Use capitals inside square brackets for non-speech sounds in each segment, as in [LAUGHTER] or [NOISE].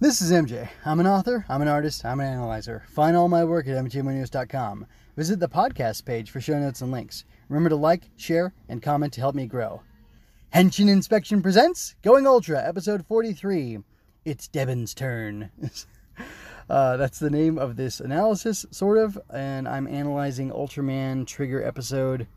This is MJ. I'm an author, I'm an artist, I'm an analyzer. Find all my work at mjmunoz.com. Visit the podcast page for show notes and links. Remember to like, share, and comment to help me grow. Henshin Inspection presents Going Ultra, episode 43. It's Devon's turn. [LAUGHS] uh, that's the name of this analysis, sort of, and I'm analyzing Ultraman Trigger episode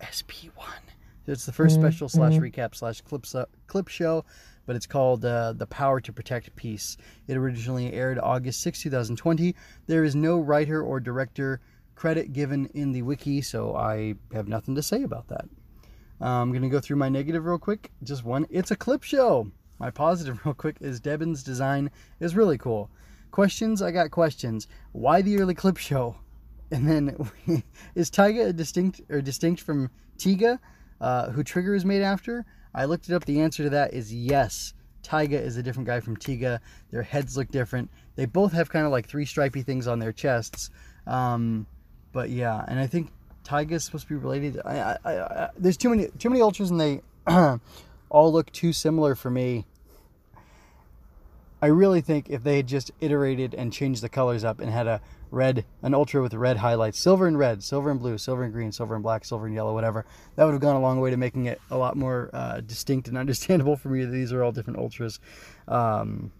SP1. It's the 1st special slash recap slash clip, clip show but it's called uh, The Power to Protect Peace. It originally aired August 6, 2020. There is no writer or director credit given in the wiki, so I have nothing to say about that. I'm going to go through my negative real quick. Just one. It's a clip show. My positive, [LAUGHS] real quick, is Devon's design is really cool. Questions? I got questions. Why the early clip show? [LAUGHS] And then, [LAUGHS] is Taiga a distinct or distinct from Tiga, uh, who Trigger is made after? I looked it up. The answer to that is yes. Taiga is a different guy from Tiga. Their heads look different. They both have kind of like three stripy things on their chests. Um, but yeah, and I think Taiga is supposed to be related. I, I, I, there's too many too many ultras, and they [CLEARS THROAT] all look too similar for me. I really think if they had just iterated and changed the colors up and had a red, an ultra with red highlights, silver and red, silver and blue, silver and green, silver and black, silver and yellow, whatever, that would have gone a long way to making it a lot more uh, distinct and [LAUGHS] understandable for me. These are all different ultras, um,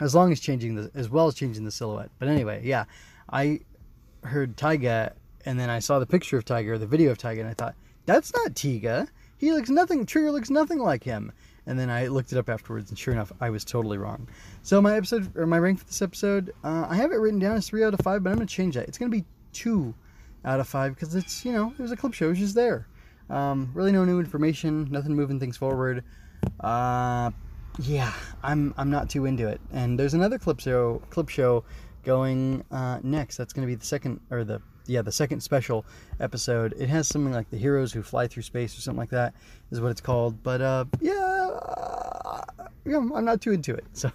as long as changing the, as well as changing the silhouette. But anyway, yeah, I heard Taiga, and then I saw the picture of Taiga, the video of Taiga, and I thought that's not Tiga. He looks nothing. Trigger looks nothing like him. And then I looked it up afterwards, and sure enough, I was totally wrong. So my episode or my rank for this episode, uh, I have it written down as three out of five, but I'm to change that. It's to be two out of five because it's you know it was a clip show, it was just there. Um, really, no new information, nothing moving things forward. Uh, yeah, I'm I'm not too into it. And there's another clip show clip show going uh, next. That's to be the second or the yeah, the second special episode. It has something like the heroes who fly through space or something like that is what it's called. But uh, yeah, uh, I'm not too into it. [LAUGHS] So,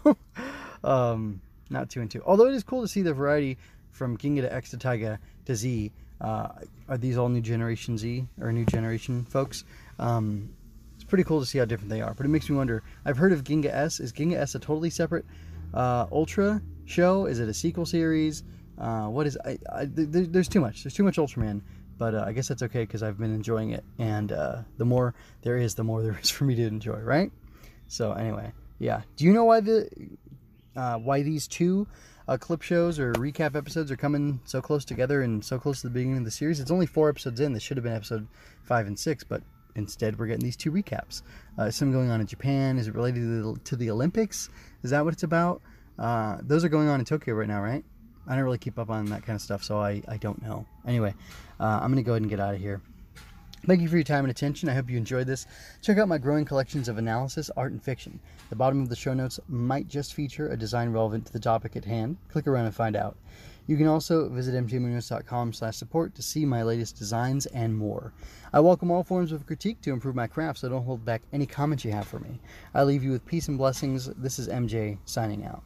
um, not too into. Although it is cool to see the variety from Ginga to X to Taiga to Z. Uh, are these all new generation Z or new generation folks? Um, it's pretty cool to see how different they are. But it makes me wonder. I've heard of Ginga S. Is Ginga S a totally separate uh, Ultra show? Is it a sequel series? Uh, what is I, I there, there's too much. There's too much Ultraman, but uh, I guess that's okay because I've been enjoying it, and uh, the more there is, the more [LAUGHS] there is for me to enjoy, right? So anyway, yeah. Do you know why the uh, why these two uh, clip shows or recap episodes are coming so close together and so close to the beginning of the series? It's only four episodes in. This should have been episode five and six, but instead we're getting these two recaps. Uh, something going on in Japan. Is it related to the, to the Olympics? Is that what it's about? Those are going on in Tokyo right now, right? I don't really keep up on that kind of stuff, so I, I don't know. Anyway, uh, I'm going to go ahead and get out of here. Thank you for your time and attention. I hope you enjoyed this. Check out my growing collections of analysis, art, and fiction. The bottom of the show notes might just feature a design relevant to the topic at hand. Click around and find out. You can also visit mjmunoz.com slash support to see my latest designs and more. I welcome all forms of critique to improve my craft, so don't hold back any comments you have for me. I leave you with peace and blessings. This is MJ signing out.